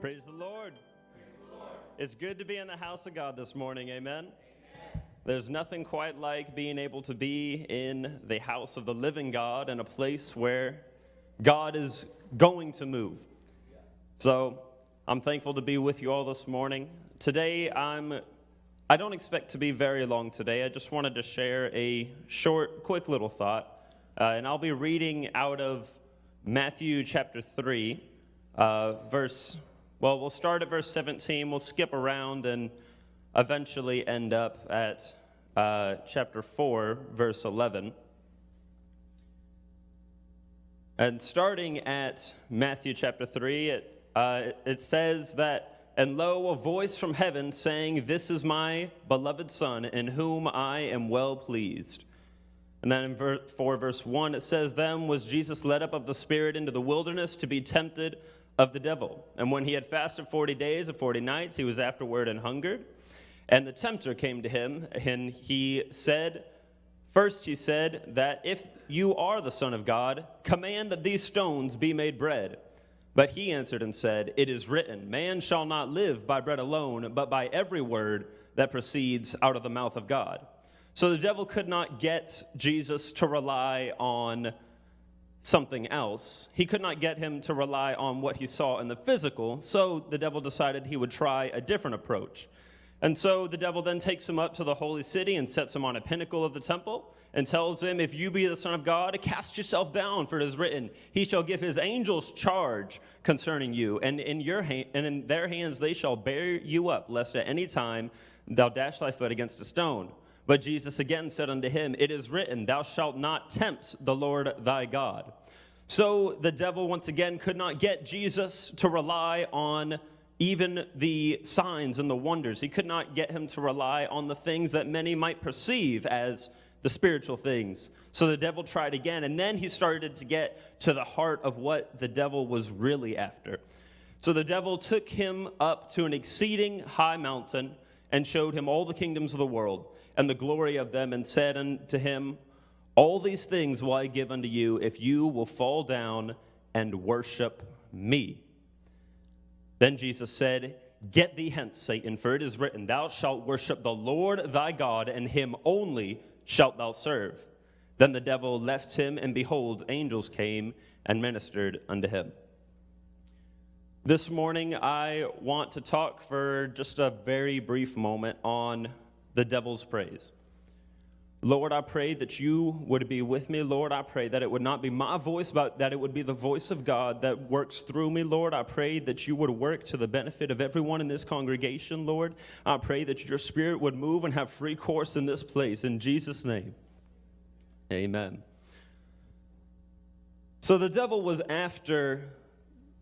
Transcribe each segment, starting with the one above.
Praise the Lord. It's good to be in the house of God this morning. Amen. There's nothing quite like being able to be in the house of the living God in a place where God is going to move. So I'm thankful to be with you all this morning. Today, I'm. I don't expect to be very long today. I just wanted to share a short, quick little thought. Uh, and I'll be reading out of Matthew chapter 3, uh, verse, well, we'll start at verse 17, we'll skip around and eventually end up at uh, chapter 4, verse 11. And starting at Matthew chapter 3, it, uh, it says that, And lo, a voice from heaven saying, This is my beloved Son, in whom I am well pleased. And then in verse 4 verse 1, it says, Then was Jesus led up of the Spirit into the wilderness to be tempted of the devil. And when he had fasted 40 days and 40 nights, he was afterward and hungered. And the tempter came to him, and he said, First, he said that if you are the Son of God, command that these stones be made bread. But he answered and said, It is written, Man shall not live by bread alone, but by every word that proceeds out of the mouth of God. So the devil could not get Jesus to rely on something else. He could not get him to rely on what he saw in the physical, so the devil decided he would try a different approach. And so the devil then takes him up to the holy city and sets him on a pinnacle of the temple and tells him, If you be the Son of God, cast yourself down, for it is written, He shall give His angels charge concerning you, and in, your and in their hands they shall bear you up, lest at any time thou dash thy foot against a stone. But Jesus again said unto him, It is written, Thou shalt not tempt the Lord thy God. So the devil once again could not get Jesus to rely on even the signs and the wonders. He could not get him to rely on the things that many might perceive as the spiritual things. So the devil tried again, and then he started to get to the heart of what the devil was really after. So the devil took him up to an exceeding high mountain and showed him all the kingdoms of the world and the glory of them, and said unto him, All these things will I give unto you if you will fall down and worship me. Then Jesus said, Get thee hence, Satan, for it is written, Thou shalt worship the Lord thy God, and him only shalt thou serve. Then the devil left him, and behold, angels came and ministered unto him. This morning, I want to talk for just a very brief moment on the devil's praise. Lord, I pray that you would be with me. Lord, I pray that it would not be my voice, but that it would be the voice of God that works through me. Lord, I pray that you would work to the benefit of everyone in this congregation, Lord. I pray that your spirit would move and have free course in this place. In Jesus' name, amen. So the devil was after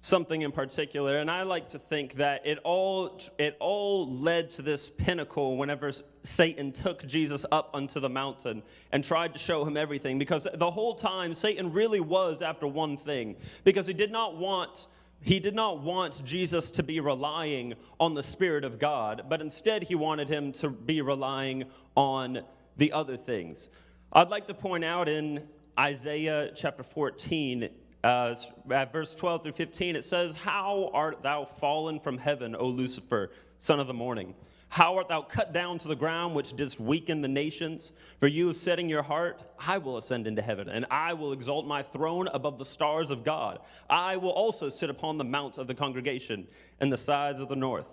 something in particular and i like to think that it all it all led to this pinnacle whenever satan took jesus up onto the mountain and tried to show him everything because the whole time satan really was after one thing because he did not want he did not want jesus to be relying on the spirit of god but instead he wanted him to be relying on the other things. I'd like to point out in isaiah chapter 14 uh, at verse 12 through 15, it says, How art thou fallen from heaven, O Lucifer, son of the morning? How art thou cut down to the ground, which didst weaken the nations? For you have said in your heart, I will ascend into heaven, and I will exalt my throne above the stars of God. I will also sit upon the mount of the congregation in the sides of the north.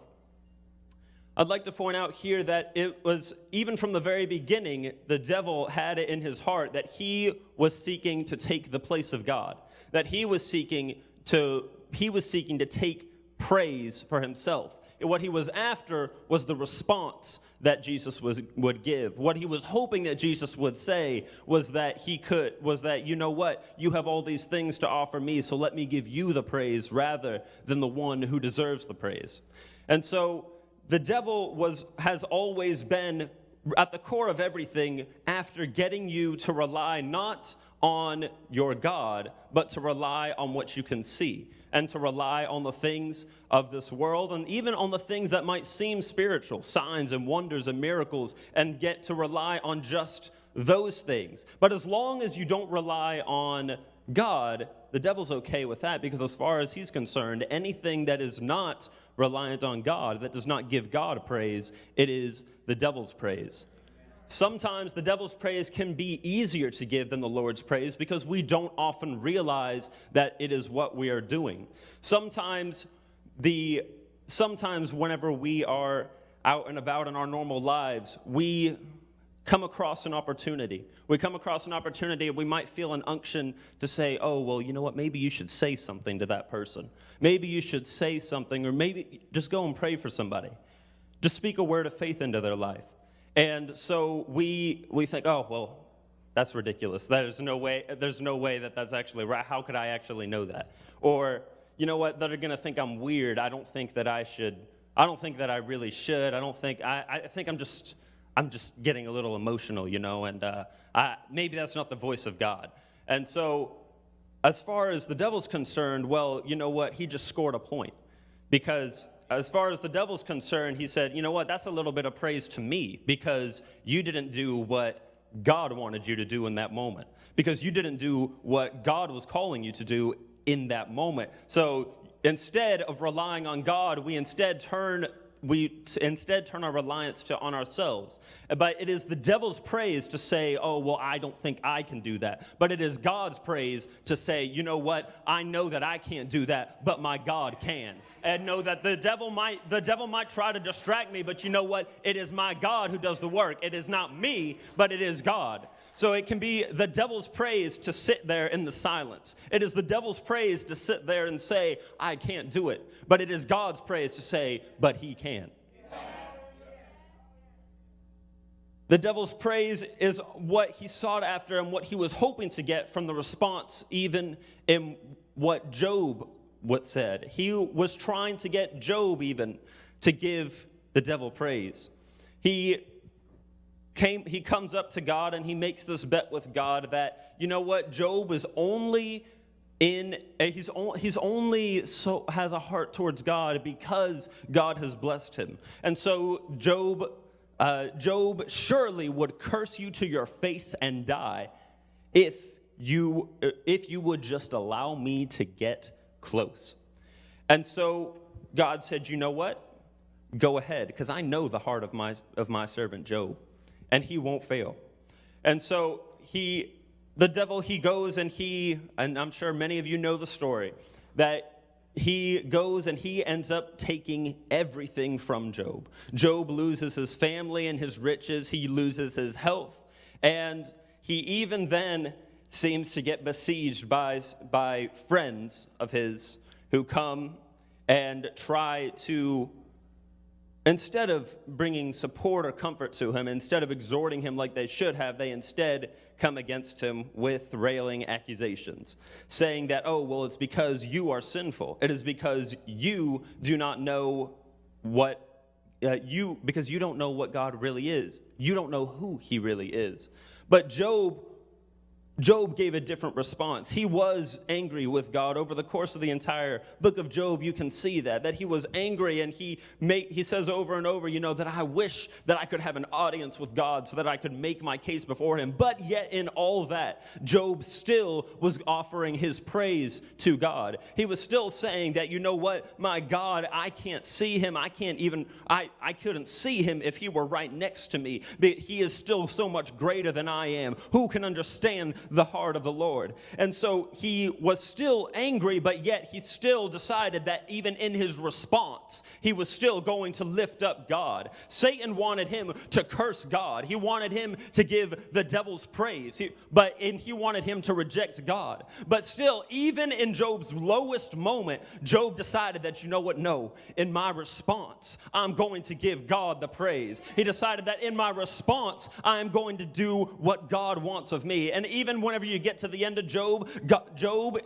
I'd like to point out here that it was, even from the very beginning, the devil had it in his heart that he was seeking to take the place of God that he was seeking to he was seeking to take praise for himself. What he was after was the response that Jesus was, would give. What he was hoping that Jesus would say was that he could, was that, you know what, you have all these things to offer me, so let me give you the praise rather than the one who deserves the praise. And so the devil was, has always been at the core of everything after getting you to rely not on your God, but to rely on what you can see and to rely on the things of this world and even on the things that might seem spiritual, signs and wonders and miracles, and get to rely on just those things. But as long as you don't rely on God, the devil's okay with that because, as far as he's concerned, anything that is not reliant on God, that does not give God praise, it is the devil's praise. Sometimes the devil's praise can be easier to give than the Lord's praise because we don't often realize that it is what we are doing. Sometimes the sometimes whenever we are out and about in our normal lives, we come across an opportunity. We come across an opportunity, we might feel an unction to say, oh, well, you know what, maybe you should say something to that person. Maybe you should say something, or maybe just go and pray for somebody. Just speak a word of faith into their life. And so we, we think, oh, well, that's ridiculous. There's no way, there's no way that that's actually right. How could I actually know that? Or, you know what, they're going to think I'm weird. I don't think that I should, I don't think that I really should. I don't think, I, I think I'm just, I'm just getting a little emotional, you know, and uh, I, maybe that's not the voice of God. And so, as far as the devil's concerned, well, you know what? He just scored a point. Because as far as the devil's concerned, he said, you know what? That's a little bit of praise to me because you didn't do what God wanted you to do in that moment. Because you didn't do what God was calling you to do in that moment. So instead of relying on God, we instead turn we instead turn our reliance to, on ourselves. But it is the devil's praise to say, oh, well, I don't think I can do that. But it is God's praise to say, you know what? I know that I can't do that, but my God can. And know that the devil might the devil might try to distract me, but you know what? It is my God who does the work. It is not me, but it is God. So it can be the devil's praise to sit there in the silence. It is the devil's praise to sit there and say, I can't do it. But it is God's praise to say, but he can. The devil's praise is what he sought after and what he was hoping to get from the response, even in what Job what said. He was trying to get Job even to give the devil praise. He came, he comes up to God and he makes this bet with God that, you know what, Job is only in he's, only, he's only so has a heart towards god because god has blessed him. And so job uh, job surely would curse you to your face and die if you if you would just allow me to get close. And so god said you know what? Go ahead because i know the heart of my of my servant job and he won't fail. And so he, the devil, he goes and he, and I'm sure many of you know the story, that he goes and he ends up taking everything from Job. Job loses his family and his riches, he loses his health, and he even then seems to get besieged by, by friends of his who come and try to Instead of bringing support or comfort to him, instead of exhorting him like they should have, they instead come against him with railing accusations, saying that, oh, well, it's because you are sinful. It is because you do not know what uh, you, because you don't know what God really is. You don't know who he really is. But Job Job gave a different response. He was angry with God over the course of the entire book of Job. You can see that that he was angry and he he says over and over, you know, that I wish that I could have an audience with God so that I could make my case before him. But yet in all that, Job still was offering his praise to God. He was still saying that, you know what, my God, I can't see him. I can't even I I couldn't see him if he were right next to me. But he is still so much greater than I am. Who can understand the heart of the Lord. And so he was still angry, but yet he still decided that even in his response, he was still going to lift up God. Satan wanted him to curse God, he wanted him to give the devil's praise, he, but and he wanted him to reject God. But still, even in Job's lowest moment, Job decided that, you know what, no, in my response, I'm going to give God the praise. He decided that in my response, I am going to do what God wants of me. And even whenever you get to the end of Job, Job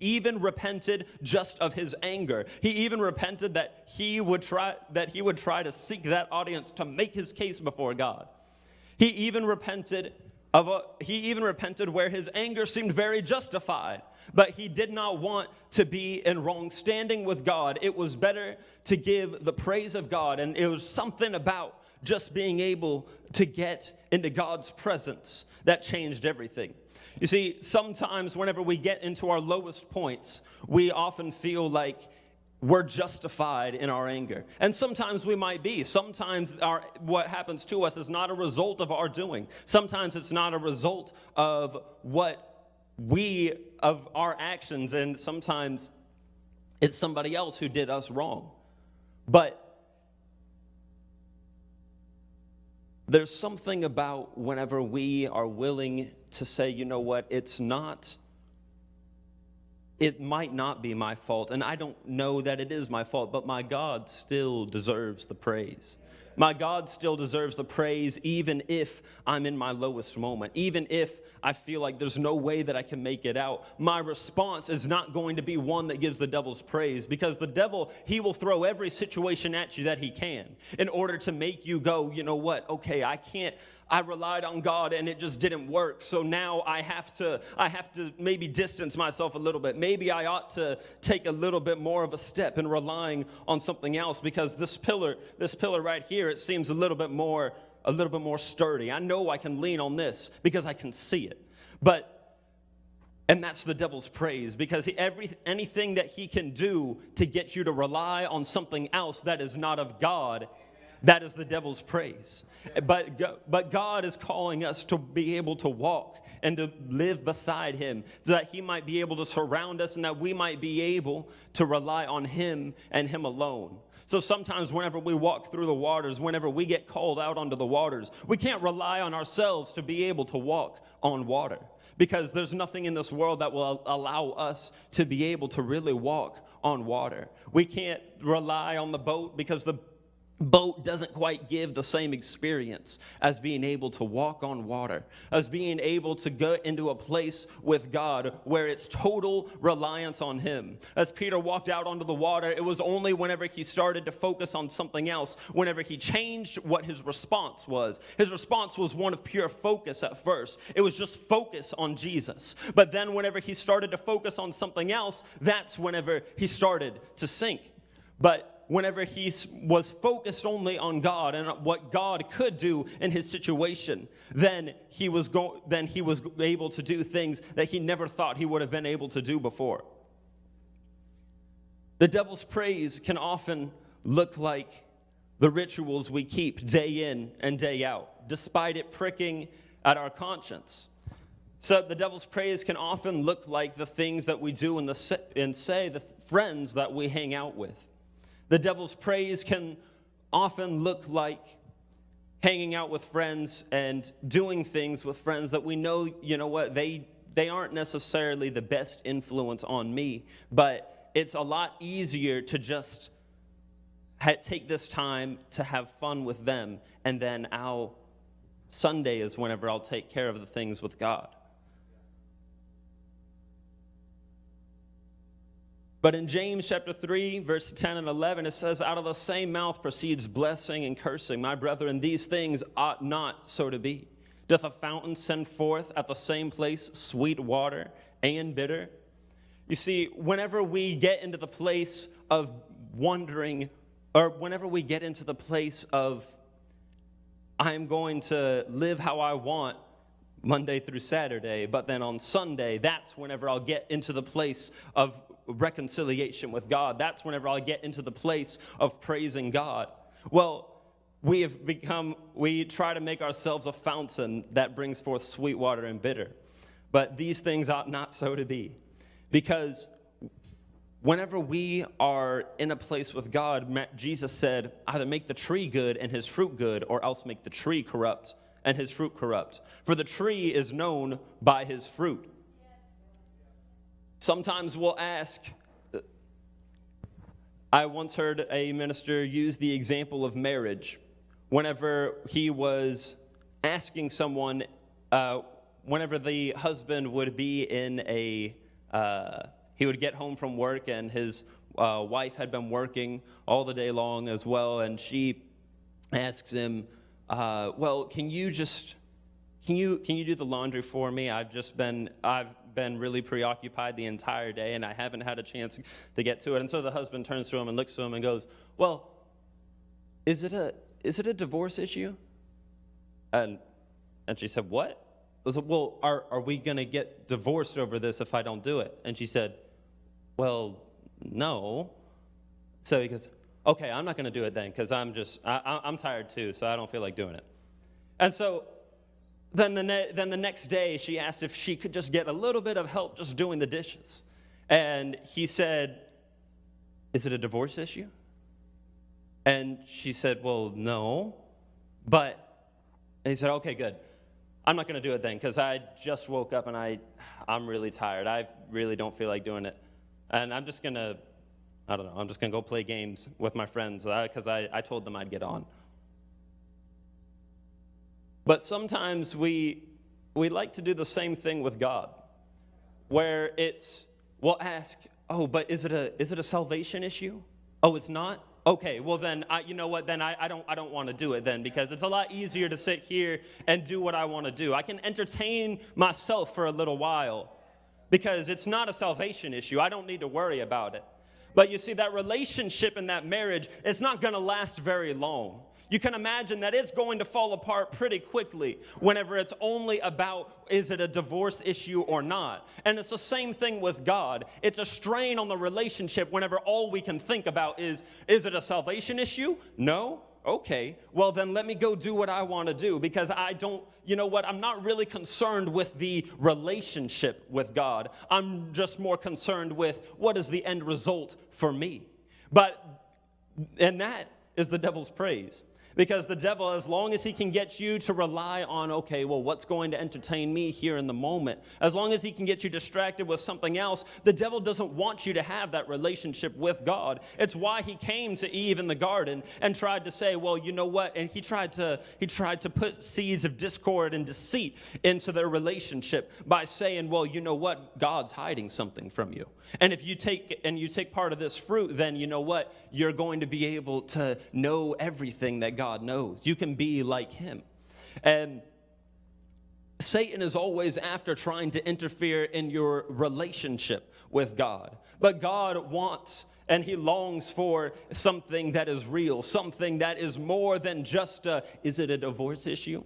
even repented just of his anger. He even repented that he would try that he would try to seek that audience to make his case before God. He even repented of a, he even repented where his anger seemed very justified, but he did not want to be in wrong standing with God. It was better to give the praise of God, and it was something about just being able to get into God's presence that changed everything. You see, sometimes whenever we get into our lowest points, we often feel like we're justified in our anger. And sometimes we might be. Sometimes our, what happens to us is not a result of our doing. Sometimes it's not a result of what we, of our actions. And sometimes it's somebody else who did us wrong. But there's something about whenever we are willing to say, you know what, it's not, it might not be my fault, and I don't know that it is my fault, but my God still deserves the praise. My God still deserves the praise, even if I'm in my lowest moment, even if I feel like there's no way that I can make it out. My response is not going to be one that gives the devil's praise because the devil, he will throw every situation at you that he can in order to make you go, you know what, okay, I can't. I relied on God and it just didn't work. So now I have to I have to maybe distance myself a little bit. Maybe I ought to take a little bit more of a step in relying on something else because this pillar this pillar right here it seems a little bit more a little bit more sturdy. I know I can lean on this because I can see it. But and that's the devil's praise because he, every, anything that he can do to get you to rely on something else that is not of God that is the devil's praise. But, but God is calling us to be able to walk and to live beside him so that he might be able to surround us and that we might be able to rely on him and him alone. So sometimes, whenever we walk through the waters, whenever we get called out onto the waters, we can't rely on ourselves to be able to walk on water because there's nothing in this world that will allow us to be able to really walk on water. We can't rely on the boat because the boat doesn't quite give the same experience as being able to walk on water, as being able to go into a place with God where it's total reliance on Him. As Peter walked out onto the water, it was only whenever he started to focus on something else, whenever he changed what his response was. His response was one of pure focus at first, it was just focus on Jesus. But then, whenever he started to focus on something else, that's whenever he started to sink. But whenever he was focused only on God and what God could do in his situation, then he was go- then he was able to do things that he never thought he would have been able to do before. The devil's praise can often look like the rituals we keep day in and day out, despite it pricking at our conscience. So the devil's praise can often look like the things that we do and, the, and say, the friends that we hang out with. The devil's praise can often look like hanging out with friends and doing things with friends that we know, you know what, they, they aren't necessarily the best influence on me, but it's a lot easier to just ha- take this time to have fun with them, and then I'll, Sunday is whenever I'll take care of the things with God. But in James chapter 3, verse 10 and 11, it says, Out of the same mouth proceeds blessing and cursing. My brethren, these things ought not so to be. Doth a fountain send forth at the same place sweet water and bitter? You see, whenever we get into the place of wondering, or whenever we get into the place of, I'm going to live how I want, Monday through Saturday, but then on Sunday, that's whenever I'll get into the place of reconciliation with God. That's whenever I'll get into the place of praising God. Well, we have become, we try to make ourselves a fountain that brings forth sweet water and bitter. But these things ought not so to be. Because whenever we are in a place with God, Jesus said, either make the tree good and his fruit good, or else make the tree corrupt and his fruit corrupt. For the tree is known by his fruit. Sometimes we'll ask, I once heard a minister use the example of marriage whenever he was asking someone, uh, whenever the husband would be in a, uh, he would get home from work and his uh, wife had been working all the day long as well, and she asks him, uh, Well, can you just. Can you, can you do the laundry for me? I've just been, I've been really preoccupied the entire day and I haven't had a chance to get to it. And so the husband turns to him and looks to him and goes, Well, is it a, Is it a divorce issue? And, and she said, What? I like, Well, are, are we going to get divorced over this if I don't do it? And she said, Well, no. So he goes, Okay, I'm not going to do it then because I'm just, I- I'm tired too, so I don't feel like doing it. And so then the, ne- then the next day, she asked if she could just get a little bit of help just doing the dishes. And he said, Is it a divorce issue? And she said, Well, no. But, and he said, Okay, good. I'm not going to do it then because I just woke up and I, I'm really tired. I really don't feel like doing it. And I'm just going to, I don't know, I'm just going to go play games with my friends uh, because I, I told them I'd get on. But sometimes we, we like to do the same thing with God, where it's, we'll ask, oh, but is it a, is it a salvation issue? Oh, it's not? Okay, well then, I, you know what, then I, I don't, I don't want to do it then because it's a lot easier to sit here and do what I want to do. I can entertain myself for a little while because it's not a salvation issue. I don't need to worry about it. But you see, that relationship and that marriage, it's not going to last very long. You can imagine that it's going to fall apart pretty quickly whenever it's only about is it a divorce issue or not. And it's the same thing with God. It's a strain on the relationship whenever all we can think about is is it a salvation issue? No. Okay, well, then let me go do what I want to do because I don't, you know what, I'm not really concerned with the relationship with God. I'm just more concerned with what is the end result for me. But, and that is the devil's praise. Because the devil, as long as he can get you to rely on, okay, well, what's going to entertain me here in the moment, as long as he can get you distracted with something else, the devil doesn't want you to have that relationship with God. It's why he came to Eve in the garden and tried to say, well, you know what? And he tried to he tried to put seeds of discord and deceit into their relationship by saying, well, you know what? God's hiding something from you. And if you take and you take part of this fruit, then you know what? You're going to be able to know everything that God knows. You can be like him. And Satan is always after trying to interfere in your relationship with God. But God wants and he longs for something that is real, something that is more than just a is it a divorce issue?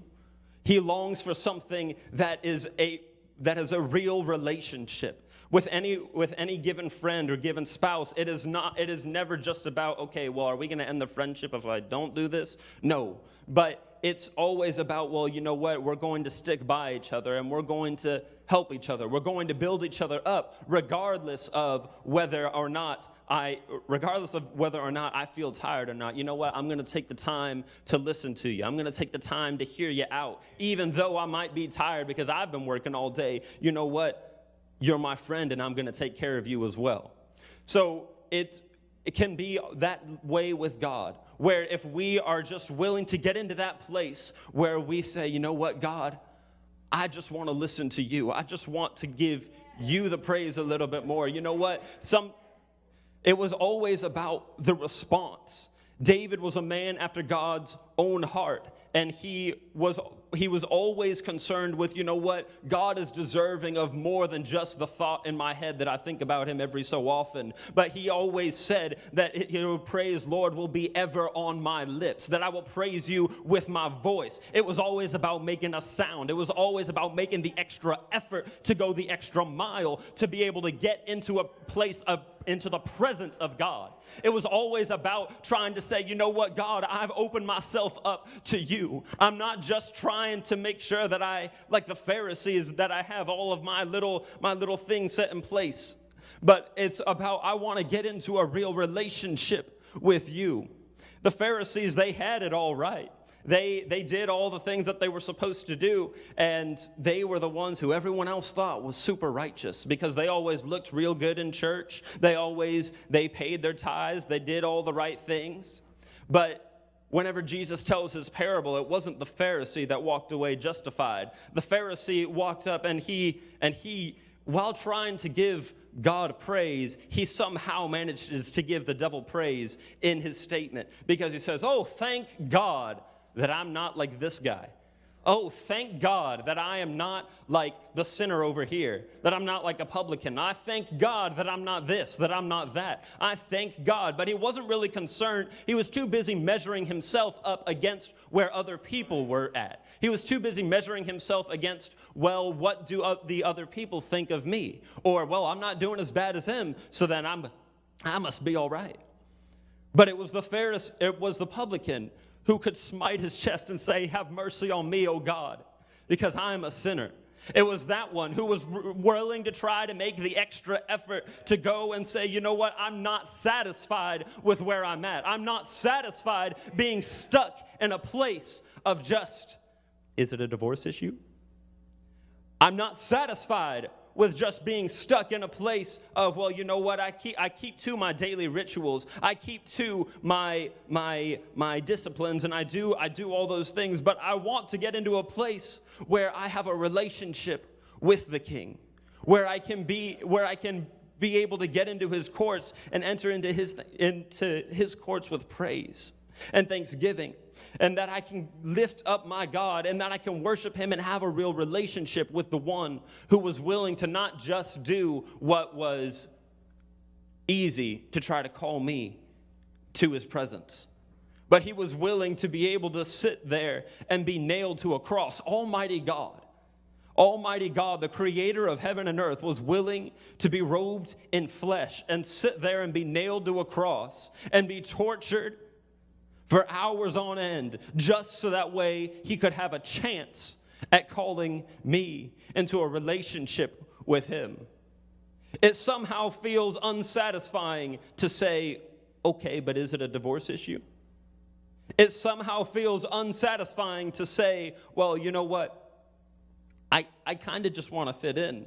He longs for something that is a that is a real relationship with any with any given friend or given spouse it is not it is never just about okay well are we going to end the friendship if i don't do this? No. But it's always about well you know what? We're going to stick by each other and we're going to help each other. We're going to build each other up regardless of whether or not i regardless of whether or not i feel tired or not. You know what? I'm going to take the time to listen to you. I'm going to take the time to hear you out even though i might be tired because i've been working all day. You know what you're my friend and I'm going to take care of you as well. So it, it can be that way with God, where if we are just willing to get into that place where we say, you know what, God, I just want to listen to you. I just want to give you the praise a little bit more. You know what? Some it was always about the response. David was a man after God's own heart, and he was he was always concerned with, you know what, God is deserving of more than just the thought in my head that I think about him every so often. But he always said that, you know, praise, Lord, will be ever on my lips, that I will praise you with my voice. It was always about making a sound, it was always about making the extra effort to go the extra mile to be able to get into a place of into the presence of God. It was always about trying to say, you know what, God, I've opened myself up to you. I'm not just trying to make sure that I, like the Pharisees, that I have all of my little my little things set in place. But it's about I want to get into a real relationship with you. The Pharisees, they had it all right. They, they did all the things that they were supposed to do, and they were the ones who everyone else thought was super righteous because they always looked real good in church. They always, they paid their tithes, they did all the right things. But whenever Jesus tells his parable, it wasn't the Pharisee that walked away justified. The Pharisee walked up and he, and he, while trying to give God praise, he somehow manages to give the devil praise in his statement because he says, Oh, thank God that I'm not like this guy. Oh, thank God that I am not like the sinner over here, that I'm not like a publican. I thank God that I'm not this, that I'm not that. I thank God. But he wasn't really concerned. He was too busy measuring himself up against where other people were at. He was too busy measuring himself against, well, what do the other people think of me? Or, well, I'm not doing as bad as him, so then I'm, I must be all right. But it was the Pharisee, it was the publican who could smite his chest and say, Have mercy on me, O God, because I am a sinner. It was that one who was willing to try to make the extra effort to go and say, you know what, I'm not satisfied with where I'm at. I'm not satisfied being stuck in a place of just, is it a divorce issue? I'm not satisfied with just being stuck in a place of well you know what? I keep i keep to my daily rituals. I keep to my my my disciplines and i do i do all those things. But i want to get into a place where i have a relationship with the king where i can be where i can be able to get into his courts and enter into his into his courts with praise and thanksgiving and that I can lift up my God and that I can worship Him and have a real relationship with the one who was willing to not just do what was easy to try to call me to His presence. But he was willing to be able to sit there and be nailed to a cross. Almighty God, Almighty God, the creator of heaven and earth, was willing to be robed in flesh and sit there and be nailed to a cross and be tortured for hours on end, just so that way he could have a chance at calling me into a relationship with him. It somehow feels unsatisfying to say, okay, but is it a divorce issue? It somehow feels unsatisfying to say, well, you know what? I, I kind of just want to fit in.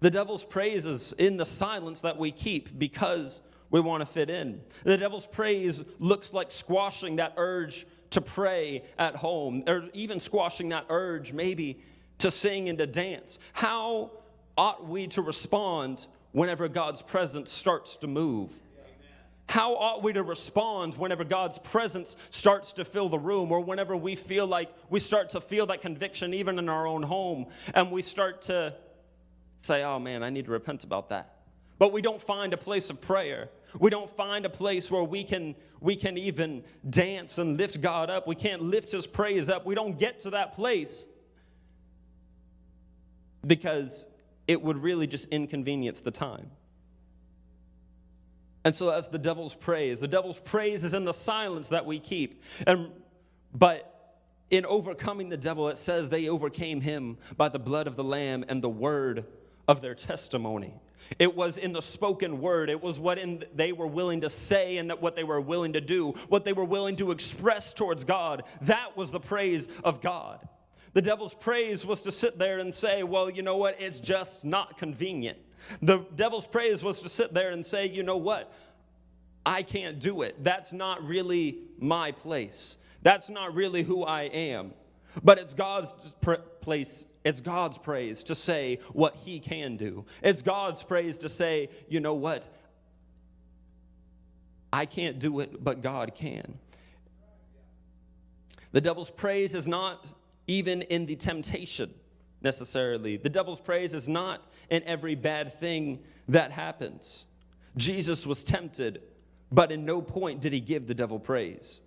The devil's praise is in the silence that we keep because we want to fit in. The devil's praise looks like squashing that urge to pray at home, or even squashing that urge maybe to sing and to dance. How ought we to respond whenever God's presence starts to move? How ought we to respond whenever God's presence starts to fill the room, or whenever we feel like we start to feel that conviction, even in our own home, and we start to say, Oh man, I need to repent about that. But we don't find a place of prayer. We don't find a place where we can we can even dance and lift God up. We can't lift his praise up. We don't get to that place because it would really just inconvenience the time. And so that's the devil's praise. The devil's praise is in the silence that we keep. And but in overcoming the devil, it says they overcame him by the blood of the Lamb and the word of their testimony. It was in the spoken word. It was what in, they were willing to say and that what they were willing to do, what they were willing to express towards God. That was the praise of God. The devil's praise was to sit there and say, well, you know what? It's just not convenient. The devil's praise was to sit there and say, you know what? I can't do it. That's not really my place. That's not really who I am. But it's God's place it's God's praise to say what He can do. It's God's praise to say, you know what? I can't do it, but God can. The devil's praise is not even in the temptation necessarily. The devil's praise is not in every bad thing that happens. Jesus was tempted, but in no point did he give the devil praise.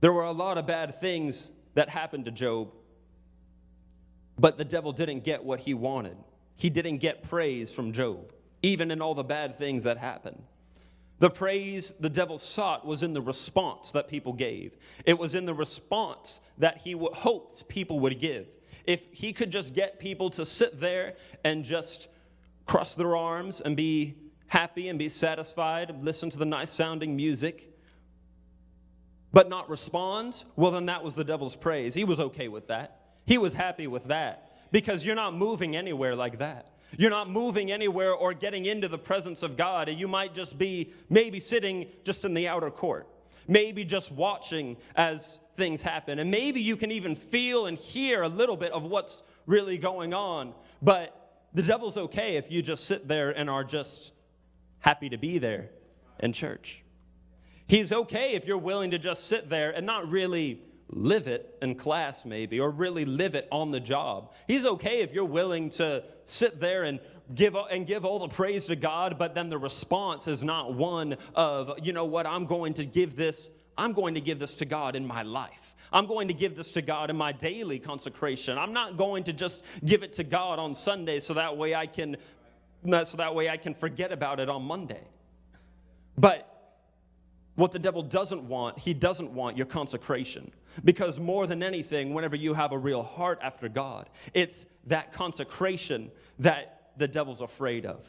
There were a lot of bad things that happened to Job, but the devil didn't get what he wanted. He didn't get praise from Job, even in all the bad things that happened. The praise the devil sought was in the response that people gave. It was in the response that he hoped people would give. If he could just get people to sit there and just cross their arms and be happy and be satisfied, and listen to the nice sounding music, but not respond, well, then that was the devil's praise. He was okay with that. He was happy with that because you're not moving anywhere like that. You're not moving anywhere or getting into the presence of God. You might just be maybe sitting just in the outer court, maybe just watching as things happen. And maybe you can even feel and hear a little bit of what's really going on. But the devil's okay if you just sit there and are just happy to be there in church. He's okay if you're willing to just sit there and not really live it in class, maybe, or really live it on the job. He's okay if you're willing to sit there and give and give all the praise to God, but then the response is not one of, you know what, I'm going to give this, I'm going to give this to God in my life. I'm going to give this to God in my daily consecration. I'm not going to just give it to God on Sunday so that way I can so that way I can forget about it on Monday. But what the devil doesn't want, he doesn't want your consecration. Because more than anything, whenever you have a real heart after God, it's that consecration that the devil's afraid of.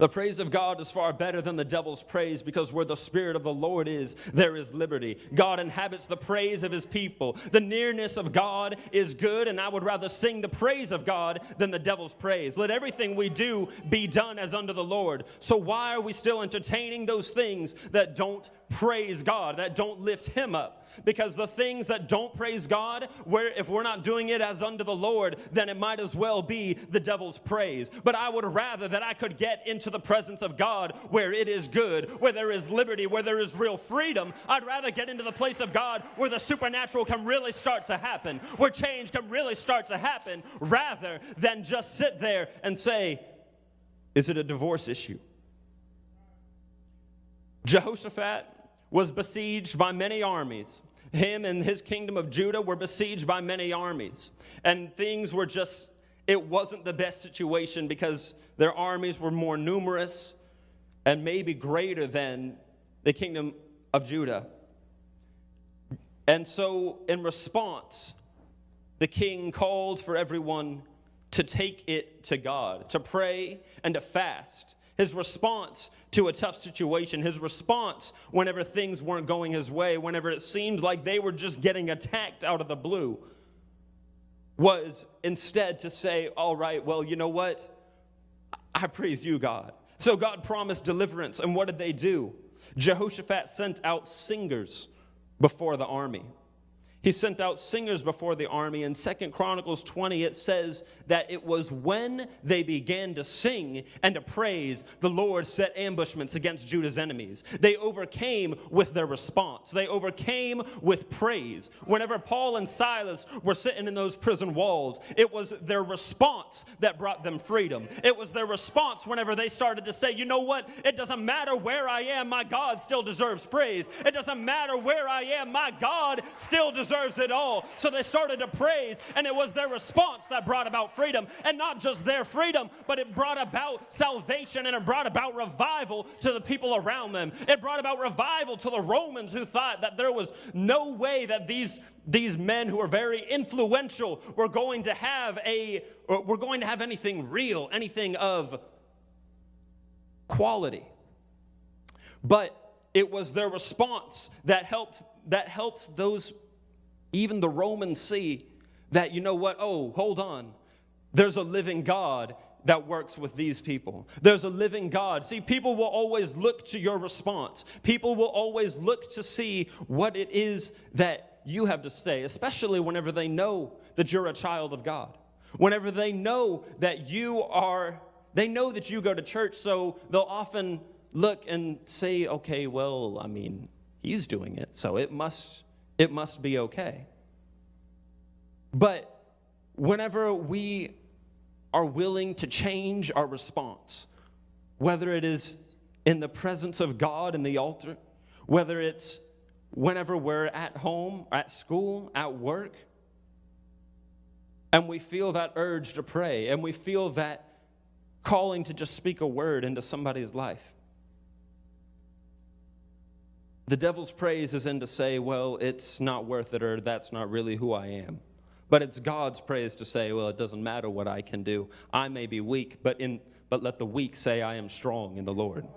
The praise of God is far better than the devil's praise because where the Spirit of the Lord is, there is liberty. God inhabits the praise of his people. The nearness of God is good, and I would rather sing the praise of God than the devil's praise. Let everything we do be done as under the Lord. So, why are we still entertaining those things that don't praise God, that don't lift him up? Because the things that don't praise God, where if we're not doing it as unto the Lord, then it might as well be the devil's praise. But I would rather that I could get into the presence of God where it is good, where there is liberty, where there is real freedom. I'd rather get into the place of God where the supernatural can really start to happen, where change can really start to happen, rather than just sit there and say, Is it a divorce issue? Jehoshaphat was besieged by many armies. Him and his kingdom of Judah were besieged by many armies. And things were just, it wasn't the best situation because their armies were more numerous and maybe greater than the kingdom of Judah. And so, in response, the king called for everyone to take it to God, to pray and to fast his response to a tough situation, his response whenever things weren't going his way, whenever it seemed like they were just getting attacked out of the blue, was instead to say, All right, well, you know what? I praise you, God. So God promised deliverance, and what did they do? Jehoshaphat sent out singers before the army. He sent out singers before the army. In Second Chronicles 20, it says that it was when they began to sing and to praise, the Lord set ambushments against Judah's enemies. They overcame with their response, they overcame with praise. Whenever Paul and Silas were sitting in those prison walls, it was their response that brought them freedom. It was their response whenever they started to say, you know what? It doesn't matter where I am, my God still deserves praise. It doesn't matter where I am, my God still deserves deserves it all. So they started to praise, and it was their response that brought about freedom. And not just their freedom, but it brought about salvation and it brought about revival to the people around them. It brought about revival to the Romans who thought that there was no way that these, these men who were very influential were going to have a were going to have anything real, anything of quality. But it was their response that helped that helped those even the Romans see that, you know what? Oh, hold on. There's a living God that works with these people. There's a living God. See, people will always look to your response. People will always look to see what it is that you have to say, especially whenever they know that you're a child of God. Whenever they know that you are, they know that you go to church, so they'll often look and say, okay, well, I mean, he's doing it, so it must it must be okay. But whenever we are willing to change our response, whether it is in the presence of God in the altar, whether it's whenever we're at home, at school, at work, and we feel that urge to pray, and we feel that calling to just speak a word into somebody's life. The devil's praise is in to say, well, it's not worth it or that's not really who I am. But it's God's praise to say, well, it doesn't matter what I can do. I may be weak, but, in, but let the weak say, I am strong in the Lord.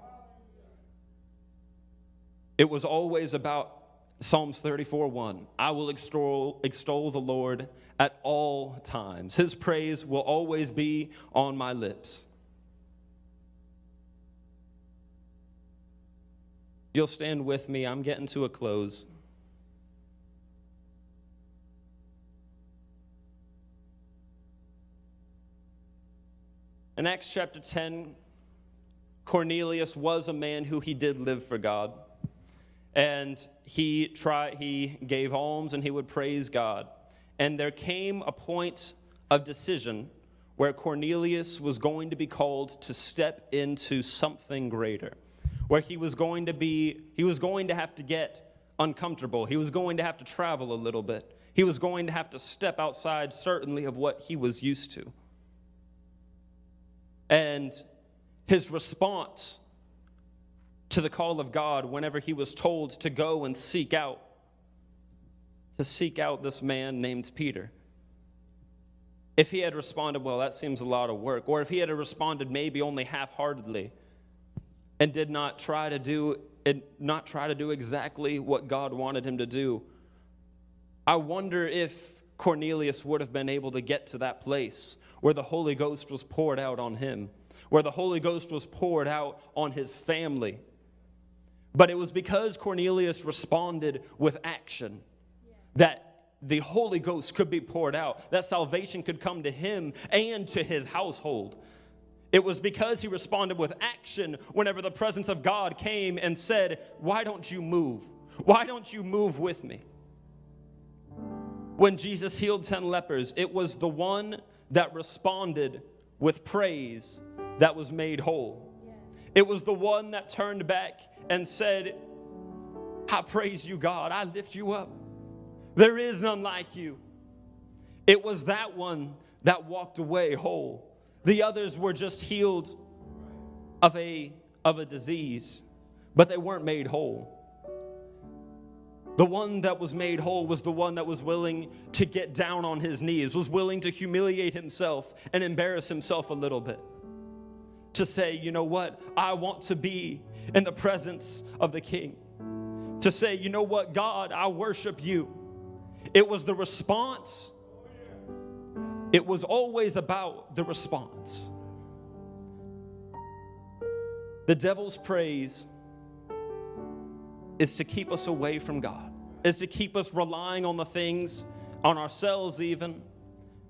It was always about Psalms 34 1. I will extol, extol the Lord at all times. His praise will always be on my lips. You'll stand with me. I'm getting to a close. In Acts chapter 10, Cornelius was a man who he did live for God. and he tried he gave alms and he would praise God. And there came a point of decision where Cornelius was going to be called to step into something greater, where he was going to be he was going to have to get uncomfortable. He was going to have to travel a little bit. He was going to have to step outside certainly of what he was used to. And his response to the call of God whenever he was told to go and seek out to seek out this man named Peter. If he had responded, well, that seems a lot of work, or if he had responded maybe only half-heartedly and did not try to do not try to do exactly what God wanted him to do, I wonder if Cornelius would have been able to get to that place where the Holy Ghost was poured out on him, where the Holy Ghost was poured out on his family but it was because Cornelius responded with action that the Holy Ghost could be poured out, that salvation could come to him and to his household. It was because he responded with action whenever the presence of God came and said, Why don't you move? Why don't you move with me? When Jesus healed 10 lepers, it was the one that responded with praise that was made whole. It was the one that turned back and said, I praise you, God. I lift you up. There is none like you. It was that one that walked away whole. The others were just healed of a, of a disease, but they weren't made whole. The one that was made whole was the one that was willing to get down on his knees, was willing to humiliate himself and embarrass himself a little bit. To say, you know what, I want to be in the presence of the king. To say, you know what, God, I worship you. It was the response, it was always about the response. The devil's praise is to keep us away from God, is to keep us relying on the things, on ourselves even,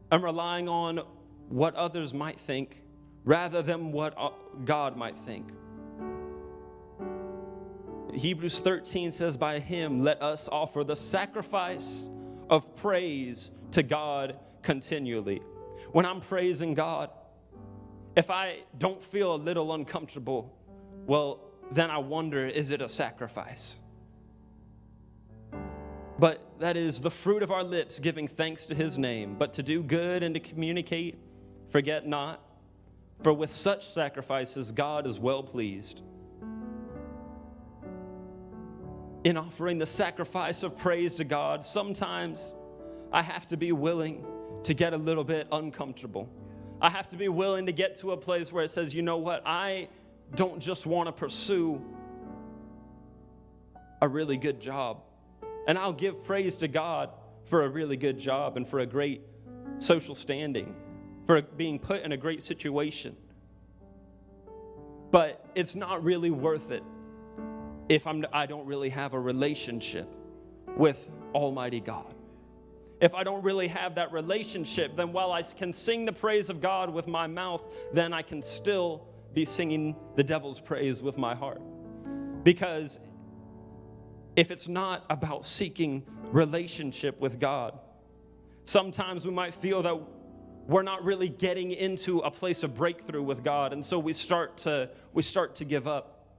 and relying on what others might think rather than what uh, God might think. Hebrews 13 says, By him let us offer the sacrifice of praise to God continually. When I'm praising God, if I don't feel a little uncomfortable, well, then I wonder is it a sacrifice? But that is the fruit of our lips, giving thanks to his name. But to do good and to communicate, forget not, for with such sacrifices God is well pleased. in offering the sacrifice of praise to God, sometimes I have to be willing to get a little bit uncomfortable. I have to be willing to get to a place where it says, you know what, I don't just want to pursue a really good job. And I'll give praise to God for a really good job and for a great social standing, for being put in a great situation. But it's not really worth it if I'm, I don't really have a relationship with Almighty God. If I don't really have that relationship, then while I can sing the praise of God with my mouth, then I can still be singing the devil's praise with my heart. Because if it's not about seeking relationship with God, sometimes we might feel that we're not really getting into a place of breakthrough with God, and so we start to we start to give up.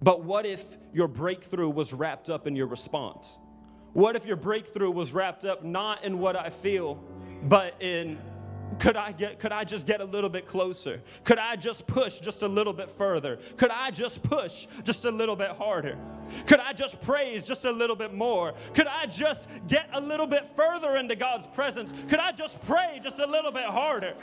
But what if your breakthrough was wrapped up in your response? What if your breakthrough was wrapped up not in what I feel, but in could I get could I just get a little bit closer? Could I just push just a little bit further? Could I just push just a little bit harder? Could I just praise just a little bit more? Could I just get a little bit further into God's presence? Could I just pray just a little bit harder?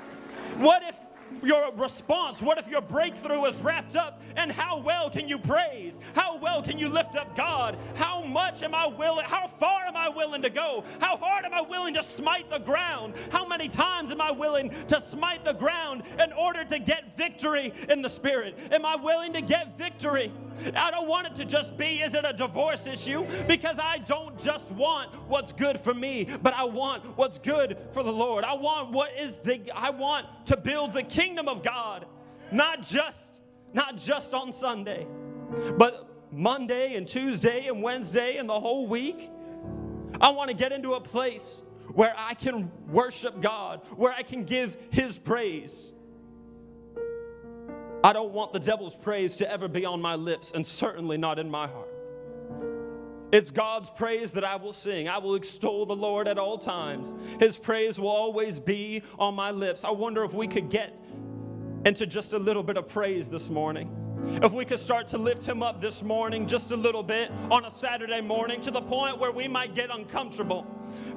What if your response? What if your breakthrough is wrapped up and how well can you praise? How well can you lift up God? How much am I willing? How far am I willing to go? How hard am I willing to smite the ground? How many times am I willing to smite the ground in order to get victory in the spirit? Am I willing to get victory? I don't want it to just be, is it a divorce issue? Because I don't just want what's good for me, but I want what's good for the Lord. I want what is the, I want to build the kingdom of God, not just, not just on Sunday. But Monday and Tuesday and Wednesday and the whole week. I want to get into a place where I can worship God, where I can give His praise. I don't want the devil's praise to ever be on my lips, and certainly not in my heart. It's God's praise that I will sing. I will extol the Lord at all times. His praise will always be on my lips. I wonder if we could get into just a little bit of praise this morning. If we could start to lift him up this morning just a little bit on a Saturday morning to the point where we might get uncomfortable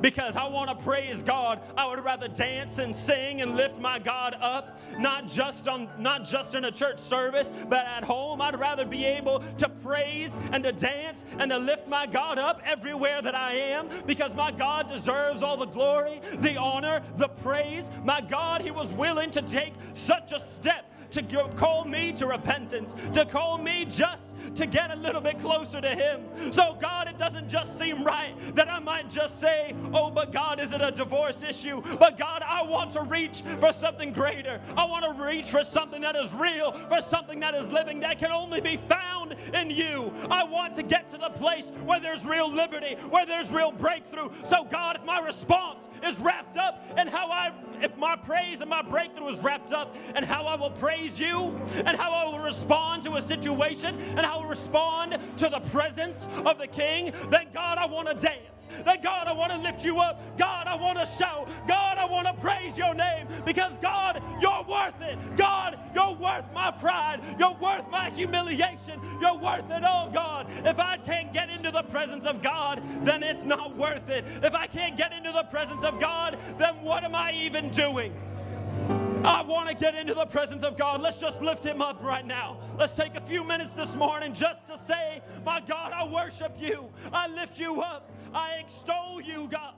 because I want to praise God. I would rather dance and sing and lift my God up, not just on not just in a church service, but at home. I'd rather be able to praise and to dance and to lift my God up everywhere that I am because my God deserves all the glory, the honor, the praise. My God, he was willing to take such a step to call me to repentance, to call me just to get a little bit closer to Him. So, God, it doesn't just seem right that I might just say, Oh, but God, is it a divorce issue? But God, I want to reach for something greater. I want to reach for something that is real, for something that is living, that can only be found in you. I want to get to the place where there's real liberty, where there's real breakthrough. So, God, if my response is wrapped up in how I, if my praise and my breakthrough is wrapped up in how I will praise you and how I will respond to a situation and how will respond to the presence of the King, then God, I want to dance. Then God, I want to lift you up. God, I want to shout. God, I want to praise your name because God, you're worth it. God, you're worth my pride. You're worth my humiliation. You're worth it all, God. If I can't get into the presence of God, then it's not worth it. If I can't get into the presence of God, then what am I even doing? I want to get into the presence of God. Let's just lift him up right now. Let's take a few minutes this morning just to say, My God, I worship you. I lift you up. I extol you, God.